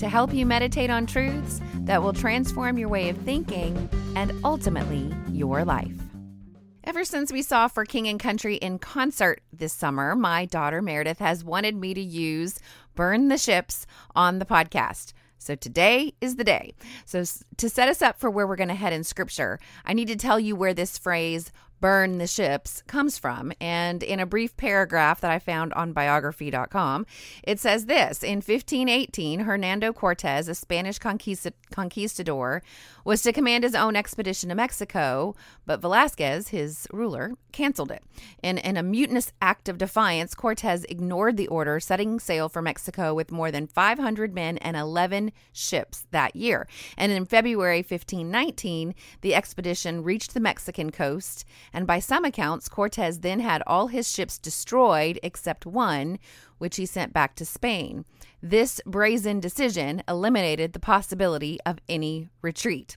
to help you meditate on truths that will transform your way of thinking and ultimately your life. Ever since we saw For King and Country in concert this summer, my daughter Meredith has wanted me to use Burn the Ships on the podcast. So today is the day. So, to set us up for where we're going to head in scripture, I need to tell you where this phrase burn the ships comes from. And in a brief paragraph that I found on biography.com, it says this In 1518, Hernando Cortez, a Spanish conquistador, was to command his own expedition to Mexico, but Velasquez, his ruler, canceled it. In, in a mutinous act of defiance, Cortez ignored the order, setting sail for Mexico with more than 500 men and 11 ships that year. And in February 1519, the expedition reached the Mexican coast and by some accounts, Cortez then had all his ships destroyed except one, which he sent back to Spain. This brazen decision eliminated the possibility of any retreat.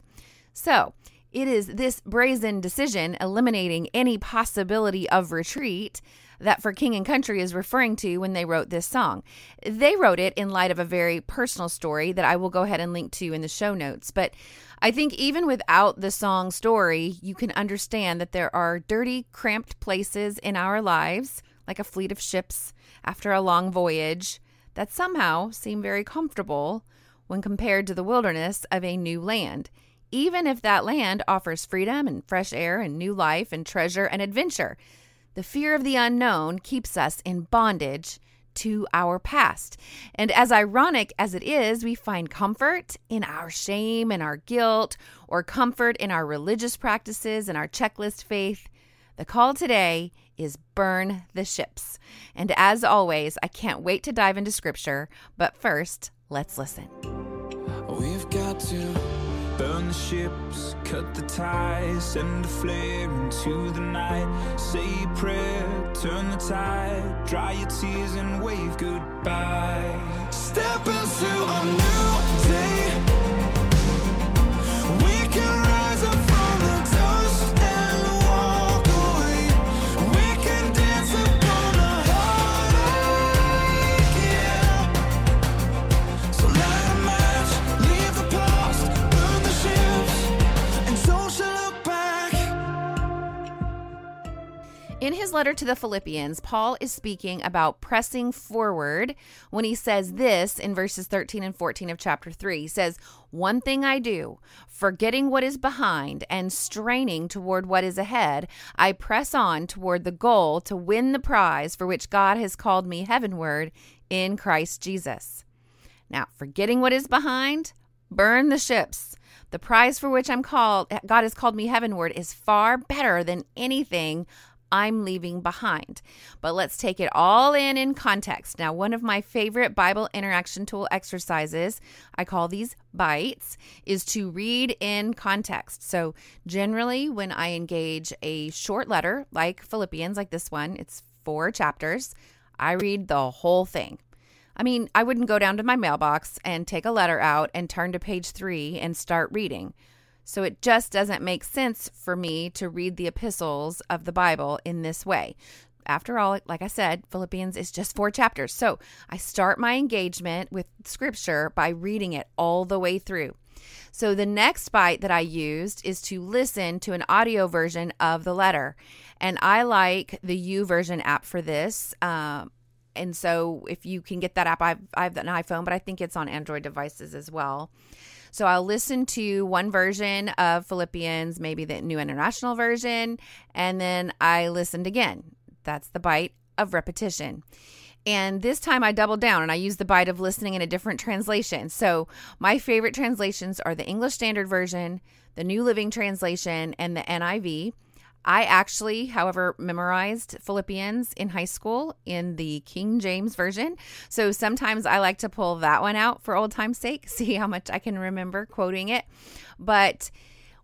So, it is this brazen decision eliminating any possibility of retreat that For King and Country is referring to when they wrote this song. They wrote it in light of a very personal story that I will go ahead and link to in the show notes. But I think even without the song story, you can understand that there are dirty, cramped places in our lives, like a fleet of ships after a long voyage, that somehow seem very comfortable when compared to the wilderness of a new land even if that land offers freedom and fresh air and new life and treasure and adventure. The fear of the unknown keeps us in bondage to our past. And as ironic as it is, we find comfort in our shame and our guilt, or comfort in our religious practices and our checklist faith. The call today is burn the ships. And as always, I can't wait to dive into scripture, but first, let's listen. We've got to Burn the ships, cut the ties, send a flare into the night. Say a prayer, turn the tide, dry your tears and wave goodbye. Step into a new In his letter to the Philippians, Paul is speaking about pressing forward when he says this in verses 13 and 14 of chapter 3. He says, One thing I do, forgetting what is behind and straining toward what is ahead, I press on toward the goal to win the prize for which God has called me heavenward in Christ Jesus. Now, forgetting what is behind, burn the ships. The prize for which I'm called, God has called me heavenward, is far better than anything I'm leaving behind. But let's take it all in in context. Now, one of my favorite Bible interaction tool exercises, I call these bites, is to read in context. So, generally, when I engage a short letter like Philippians, like this one, it's four chapters, I read the whole thing. I mean, I wouldn't go down to my mailbox and take a letter out and turn to page three and start reading. So it just doesn't make sense for me to read the epistles of the Bible in this way. After all, like I said, Philippians is just four chapters. So I start my engagement with scripture by reading it all the way through. So the next bite that I used is to listen to an audio version of the letter. And I like the YouVersion app for this. Um, and so if you can get that app, I've, I have an iPhone, but I think it's on Android devices as well. So I'll listen to one version of Philippians, maybe the New International Version, and then I listened again. That's the bite of repetition. And this time I doubled down and I used the bite of listening in a different translation. So my favorite translations are the English Standard Version, the New Living Translation, and the NIV. I actually, however, memorized Philippians in high school in the King James Version. So sometimes I like to pull that one out for old time's sake, see how much I can remember quoting it. But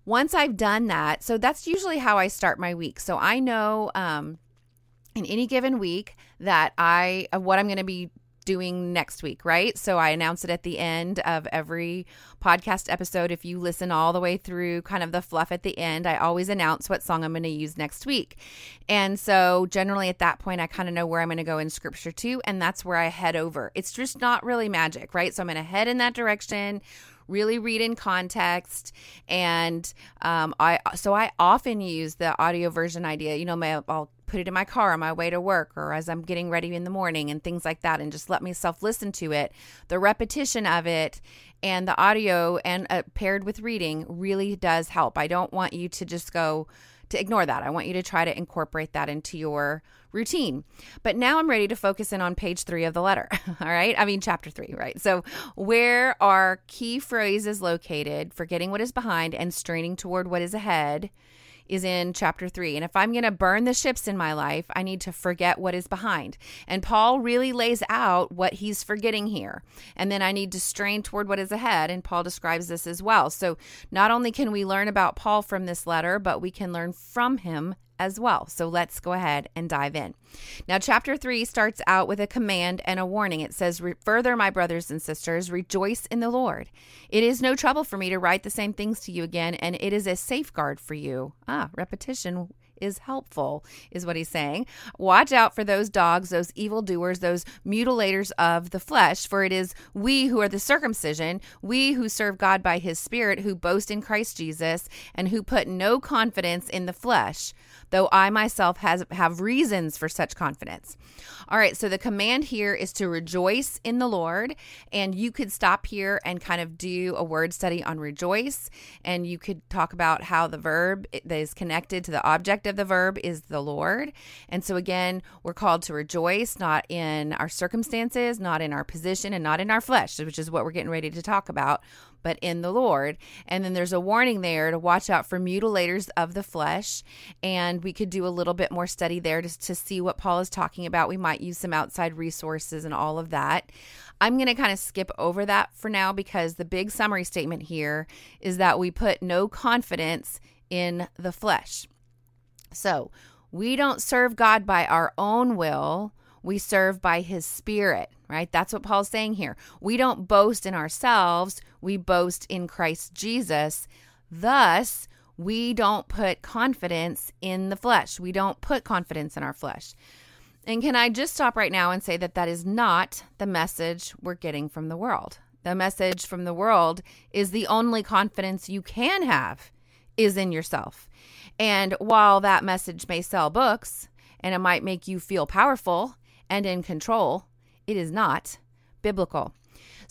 once I've done that, so that's usually how I start my week. So I know um, in any given week that I, of what I'm going to be doing next week, right? So I announce it at the end of every podcast episode. If you listen all the way through kind of the fluff at the end, I always announce what song I'm going to use next week. And so generally at that point, I kind of know where I'm going to go in scripture too. And that's where I head over. It's just not really magic, right? So I'm going to head in that direction really read in context and um, i so i often use the audio version idea you know my, i'll put it in my car on my way to work or as I'm getting ready in the morning and things like that and just let myself listen to it. The repetition of it and the audio and uh, paired with reading really does help. I don't want you to just go to ignore that. I want you to try to incorporate that into your routine. But now I'm ready to focus in on page three of the letter. All right. I mean, chapter three, right? So, where are key phrases located, for getting what is behind and straining toward what is ahead? Is in chapter 3. And if I'm going to burn the ships in my life, I need to forget what is behind. And Paul really lays out what he's forgetting here. And then I need to strain toward what is ahead. And Paul describes this as well. So not only can we learn about Paul from this letter, but we can learn from him as well. So let's go ahead and dive in. Now, chapter three starts out with a command and a warning. It says, Further, my brothers and sisters, rejoice in the Lord. It is no trouble for me to write the same things to you again, and it is a safeguard for you. Ah, repetition is helpful, is what he's saying. Watch out for those dogs, those evildoers, those mutilators of the flesh, for it is we who are the circumcision, we who serve God by his Spirit, who boast in Christ Jesus, and who put no confidence in the flesh, though I myself has, have reasons for such confidence. All right, so the command here is to rejoice in the Lord, and you could stop here and kind of do a word study on rejoice, and you could talk about how the verb that is connected to the object of the verb is the Lord. And so, again, we're called to rejoice not in our circumstances, not in our position, and not in our flesh, which is what we're getting ready to talk about, but in the Lord. And then there's a warning there to watch out for mutilators of the flesh. And we could do a little bit more study there to, to see what Paul is talking about. We might use some outside resources and all of that. I'm going to kind of skip over that for now because the big summary statement here is that we put no confidence in the flesh. So we don't serve God by our own will, we serve by his spirit, right? That's what Paul's saying here. We don't boast in ourselves, we boast in Christ Jesus. Thus, we don't put confidence in the flesh. We don't put confidence in our flesh. And can I just stop right now and say that that is not the message we're getting from the world? The message from the world is the only confidence you can have is in yourself. And while that message may sell books and it might make you feel powerful and in control, it is not biblical.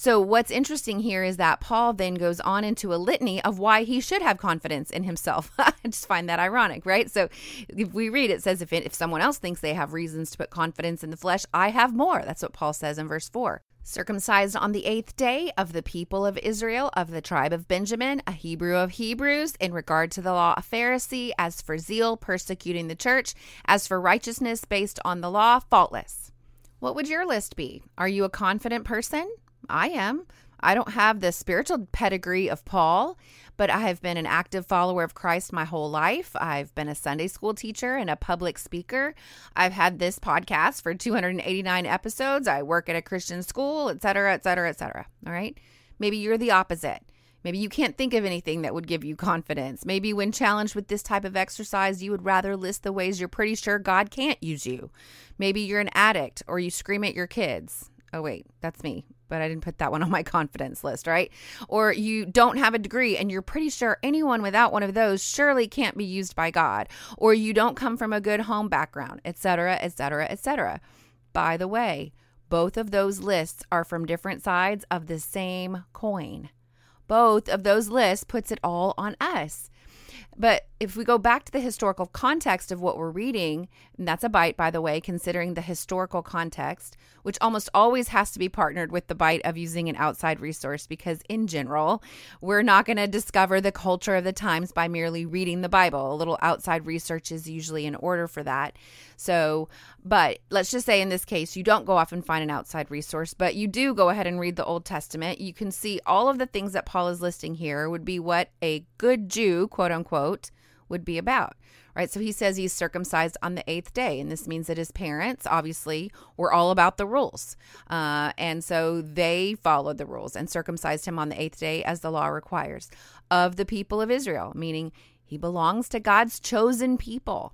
So, what's interesting here is that Paul then goes on into a litany of why he should have confidence in himself. I just find that ironic, right? So, if we read, it says, if, it, if someone else thinks they have reasons to put confidence in the flesh, I have more. That's what Paul says in verse 4 circumcised on the eighth day of the people of Israel, of the tribe of Benjamin, a Hebrew of Hebrews, in regard to the law, a Pharisee, as for zeal, persecuting the church, as for righteousness based on the law, faultless. What would your list be? Are you a confident person? I am. I don't have the spiritual pedigree of Paul, but I have been an active follower of Christ my whole life. I've been a Sunday school teacher and a public speaker. I've had this podcast for 289 episodes. I work at a Christian school, et cetera, et cetera, et cetera. All right. Maybe you're the opposite. Maybe you can't think of anything that would give you confidence. Maybe when challenged with this type of exercise, you would rather list the ways you're pretty sure God can't use you. Maybe you're an addict or you scream at your kids. Oh, wait, that's me but I didn't put that one on my confidence list, right? Or you don't have a degree and you're pretty sure anyone without one of those surely can't be used by God, or you don't come from a good home background, etc., etc., etc. By the way, both of those lists are from different sides of the same coin. both of those lists puts it all on us. But if we go back to the historical context of what we're reading, that's a bite, by the way, considering the historical context, which almost always has to be partnered with the bite of using an outside resource, because in general, we're not going to discover the culture of the times by merely reading the Bible. A little outside research is usually in order for that. So, but let's just say in this case, you don't go off and find an outside resource, but you do go ahead and read the Old Testament. You can see all of the things that Paul is listing here would be what a good Jew, quote unquote, would be about. Right. So he says he's circumcised on the eighth day. And this means that his parents, obviously, were all about the rules. Uh, and so they followed the rules and circumcised him on the eighth day as the law requires of the people of Israel, meaning he belongs to God's chosen people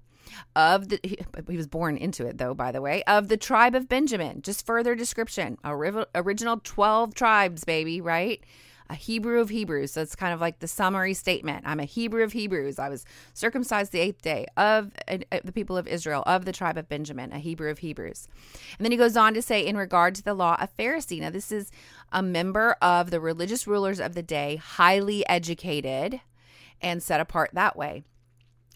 of the he, he, was born into it though by the way of the tribe of benjamin just further description original 12 tribes baby right a hebrew of hebrews. So it's kind of like the summary statement. I'm a hebrew of hebrews. I was circumcised the eighth day of uh, the people of israel of the tribe of benjamin a hebrew of hebrews. And then he goes on to say in regard to the law of pharisee. Now this is a member of the religious rulers of the day highly educated and set apart that way.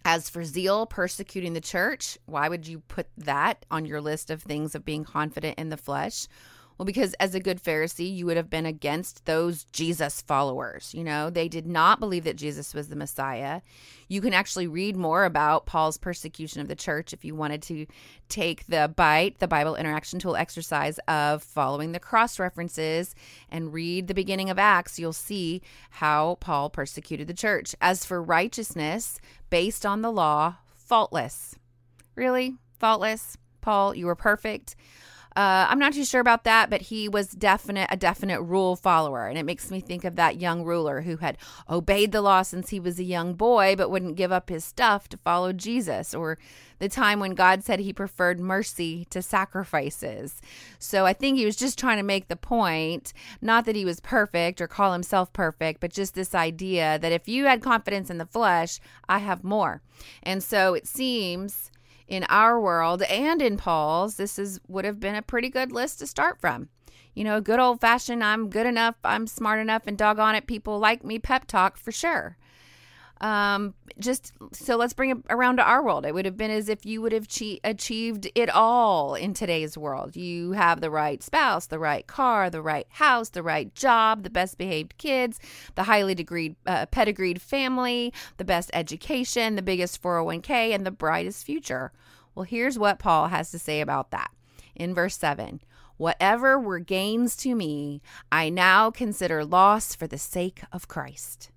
As for zeal, persecuting the church, why would you put that on your list of things of being confident in the flesh? Well, because as a good Pharisee, you would have been against those Jesus followers. You know, they did not believe that Jesus was the Messiah. You can actually read more about Paul's persecution of the church if you wanted to take the bite, the Bible interaction tool exercise of following the cross references and read the beginning of Acts. You'll see how Paul persecuted the church. As for righteousness based on the law, faultless. Really? Faultless? Paul, you were perfect. Uh, I'm not too sure about that, but he was definite a definite rule follower, and it makes me think of that young ruler who had obeyed the law since he was a young boy, but wouldn't give up his stuff to follow Jesus, or the time when God said He preferred mercy to sacrifices. So I think he was just trying to make the point, not that he was perfect or call himself perfect, but just this idea that if you had confidence in the flesh, I have more. And so it seems in our world and in Paul's, this is would have been a pretty good list to start from. You know, good old fashioned, I'm good enough, I'm smart enough, and doggone it, people like me pep talk for sure. Um, just so let's bring it around to our world. It would have been as if you would have che- achieved it all in today's world. You have the right spouse, the right car, the right house, the right job, the best behaved kids, the highly degreed, uh, pedigreed family, the best education, the biggest 401k, and the brightest future. Well, here's what Paul has to say about that in verse 7. Whatever were gains to me, I now consider loss for the sake of Christ.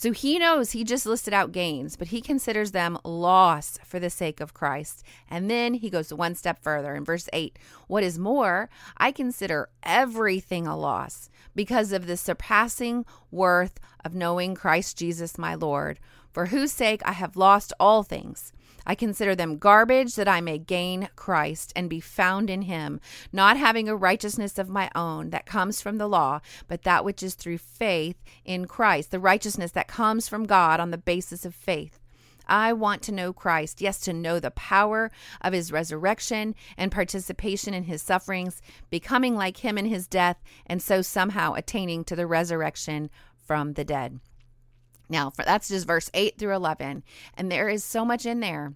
So he knows he just listed out gains, but he considers them loss for the sake of Christ. And then he goes one step further in verse 8 What is more, I consider everything a loss because of the surpassing worth of knowing Christ Jesus my Lord, for whose sake I have lost all things. I consider them garbage that I may gain Christ and be found in him, not having a righteousness of my own that comes from the law, but that which is through faith in Christ, the righteousness that comes from God on the basis of faith. I want to know Christ, yes, to know the power of his resurrection and participation in his sufferings, becoming like him in his death, and so somehow attaining to the resurrection from the dead. Now, for, that's just verse 8 through 11. And there is so much in there.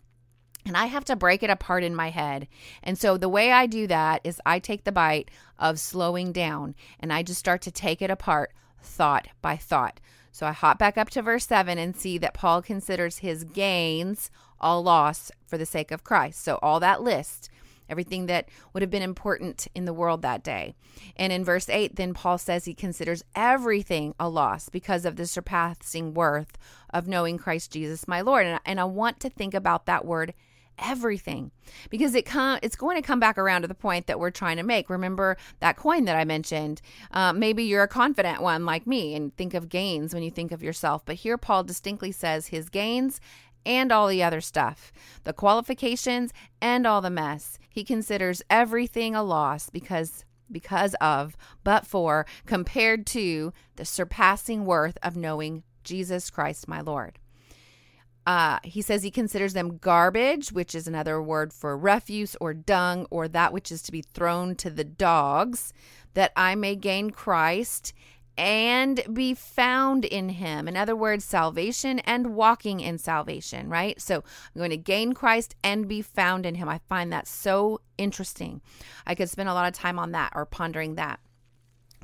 And I have to break it apart in my head. And so the way I do that is I take the bite of slowing down and I just start to take it apart thought by thought. So I hop back up to verse 7 and see that Paul considers his gains all loss for the sake of Christ. So all that list everything that would have been important in the world that day. And in verse 8, then Paul says he considers everything a loss because of the surpassing worth of knowing Christ Jesus, my Lord. And, and I want to think about that word everything because it com- it's going to come back around to the point that we're trying to make remember that coin that i mentioned uh, maybe you're a confident one like me and think of gains when you think of yourself but here paul distinctly says his gains and all the other stuff, the qualifications and all the mess. He considers everything a loss because because of, but for, compared to the surpassing worth of knowing Jesus Christ, my Lord. Uh, he says he considers them garbage, which is another word for refuse or dung or that which is to be thrown to the dogs, that I may gain Christ and be found in him. In other words, salvation and walking in salvation, right? So I'm going to gain Christ and be found in him. I find that so interesting. I could spend a lot of time on that or pondering that.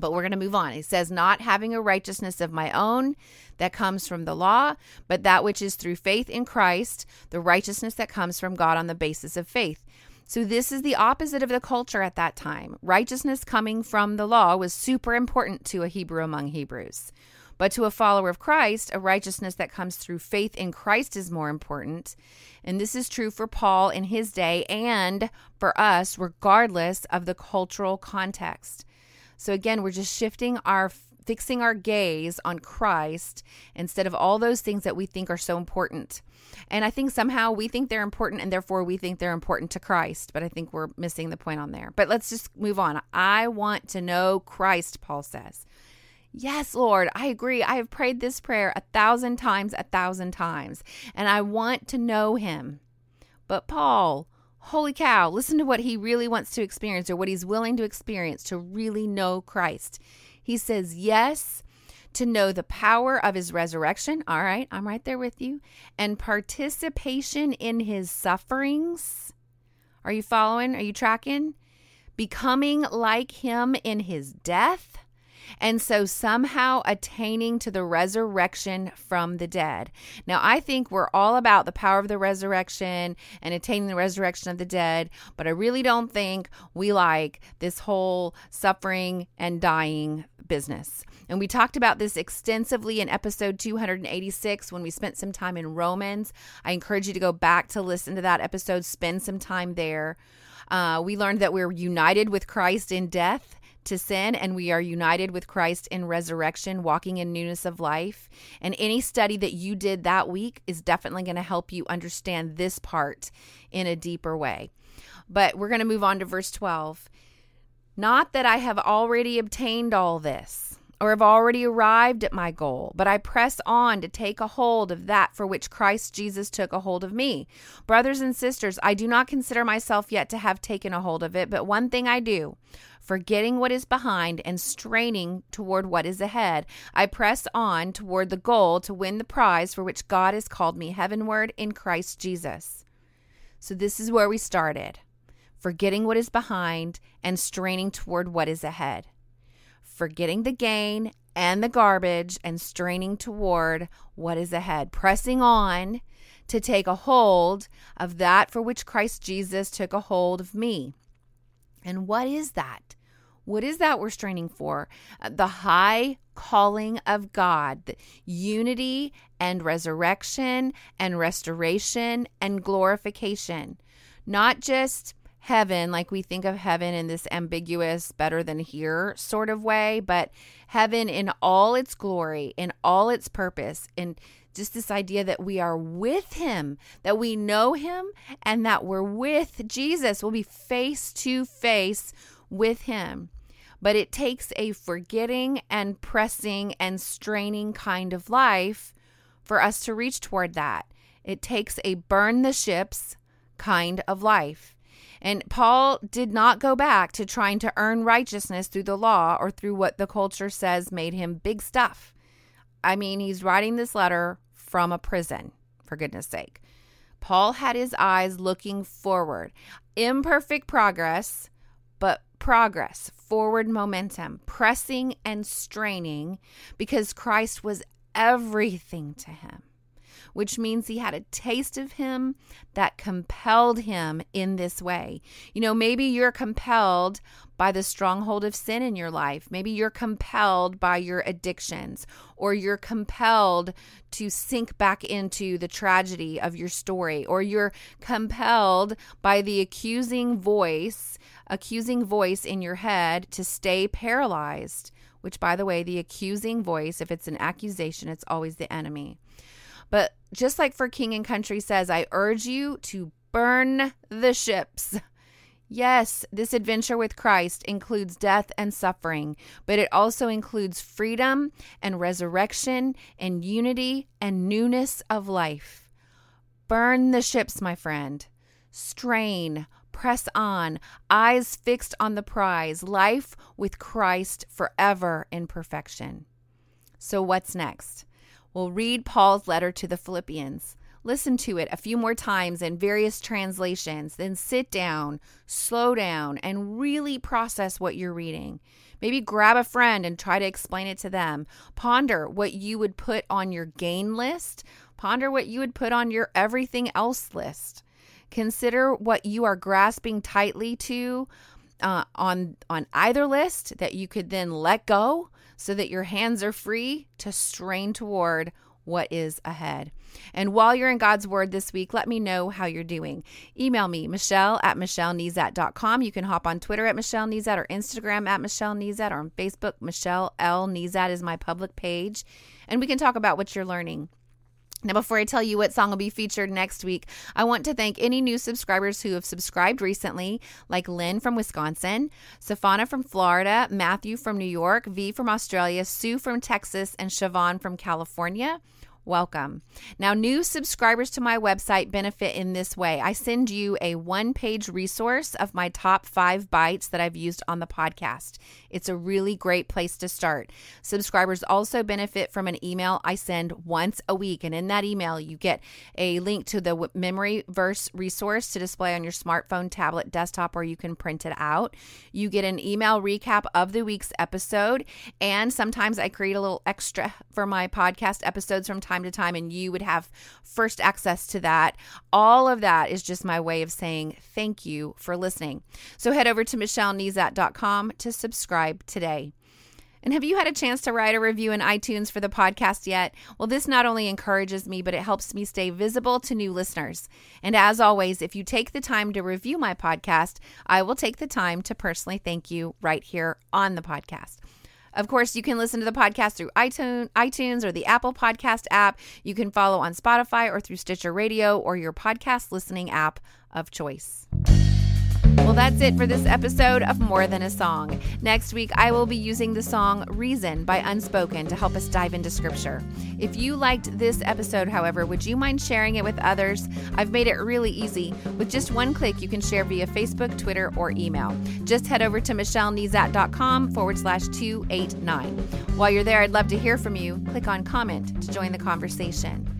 But we're going to move on. He says, Not having a righteousness of my own that comes from the law, but that which is through faith in Christ, the righteousness that comes from God on the basis of faith. So, this is the opposite of the culture at that time. Righteousness coming from the law was super important to a Hebrew among Hebrews. But to a follower of Christ, a righteousness that comes through faith in Christ is more important. And this is true for Paul in his day and for us, regardless of the cultural context. So, again, we're just shifting our fixing our gaze on Christ instead of all those things that we think are so important. And I think somehow we think they're important and therefore we think they're important to Christ, but I think we're missing the point on there. But let's just move on. I want to know Christ, Paul says. Yes, Lord, I agree. I have prayed this prayer a thousand times, a thousand times, and I want to know him. But Paul, holy cow, listen to what he really wants to experience or what he's willing to experience to really know Christ. He says, Yes, to know the power of his resurrection. All right, I'm right there with you. And participation in his sufferings. Are you following? Are you tracking? Becoming like him in his death and so somehow attaining to the resurrection from the dead. Now, I think we're all about the power of the resurrection and attaining the resurrection of the dead, but I really don't think we like this whole suffering and dying business. And we talked about this extensively in episode 286 when we spent some time in Romans. I encourage you to go back to listen to that episode, spend some time there. Uh, we learned that we're united with Christ in death to sin and we are united with Christ in resurrection, walking in newness of life. And any study that you did that week is definitely going to help you understand this part in a deeper way. But we're going to move on to verse 12. Not that I have already obtained all this or have already arrived at my goal, but I press on to take a hold of that for which Christ Jesus took a hold of me. Brothers and sisters, I do not consider myself yet to have taken a hold of it, but one thing I do forgetting what is behind and straining toward what is ahead. I press on toward the goal to win the prize for which God has called me heavenward in Christ Jesus. So, this is where we started forgetting what is behind and straining toward what is ahead. Forgetting the gain and the garbage and straining toward what is ahead. Pressing on to take a hold of that for which Christ Jesus took a hold of me. And what is that? What is that we're straining for? Uh, the high calling of God, the unity and resurrection and restoration and glorification. Not just heaven, like we think of heaven in this ambiguous, better than here sort of way, but heaven in all its glory, in all its purpose, in just this idea that we are with him, that we know him, and that we're with Jesus. We'll be face to face with him. But it takes a forgetting and pressing and straining kind of life for us to reach toward that. It takes a burn the ships kind of life. And Paul did not go back to trying to earn righteousness through the law or through what the culture says made him big stuff. I mean, he's writing this letter from a prison, for goodness sake. Paul had his eyes looking forward. Imperfect progress, but progress, forward momentum, pressing and straining because Christ was everything to him which means he had a taste of him that compelled him in this way. You know, maybe you're compelled by the stronghold of sin in your life. Maybe you're compelled by your addictions, or you're compelled to sink back into the tragedy of your story, or you're compelled by the accusing voice, accusing voice in your head to stay paralyzed. Which, by the way, the accusing voice, if it's an accusation, it's always the enemy. But just like for King and Country says, I urge you to burn the ships. Yes, this adventure with Christ includes death and suffering, but it also includes freedom and resurrection and unity and newness of life. Burn the ships, my friend. Strain, press on, eyes fixed on the prize, life with Christ forever in perfection. So, what's next? We'll read Paul's letter to the Philippians. Listen to it a few more times in various translations, then sit down, slow down, and really process what you're reading. Maybe grab a friend and try to explain it to them. Ponder what you would put on your gain list. Ponder what you would put on your everything else list. Consider what you are grasping tightly to uh, on on either list that you could then let go so that your hands are free to strain toward what is ahead. And while you're in God's Word this week, let me know how you're doing. Email me, Michelle at MichelleNezat.com. You can hop on Twitter at Michelle Nezat or Instagram at Michelle Nezat or on Facebook, Michelle L. Nezat is my public page. And we can talk about what you're learning. Now, before I tell you what song will be featured next week, I want to thank any new subscribers who have subscribed recently, like Lynn from Wisconsin, Safana from Florida, Matthew from New York, V from Australia, Sue from Texas, and Siobhan from California welcome. Now, new subscribers to my website benefit in this way. I send you a one page resource of my top five bites that I've used on the podcast. It's a really great place to start. Subscribers also benefit from an email I send once a week. And in that email, you get a link to the memory verse resource to display on your smartphone, tablet, desktop, or you can print it out. You get an email recap of the week's episode. And sometimes I create a little extra for my podcast episodes from time to time, and you would have first access to that. All of that is just my way of saying thank you for listening. So head over to michellenezat.com to subscribe today. And have you had a chance to write a review in iTunes for the podcast yet? Well, this not only encourages me, but it helps me stay visible to new listeners. And as always, if you take the time to review my podcast, I will take the time to personally thank you right here on the podcast. Of course, you can listen to the podcast through iTunes, or the Apple Podcast app. You can follow on Spotify or through Stitcher Radio or your podcast listening app of choice. Well, that's it for this episode of More Than a Song. Next week, I will be using the song Reason by Unspoken to help us dive into scripture. If you liked this episode, however, would you mind sharing it with others? I've made it really easy. With just one click, you can share via Facebook, Twitter, or email. Just head over to michellenezat.com forward slash 289. While you're there, I'd love to hear from you. Click on comment to join the conversation.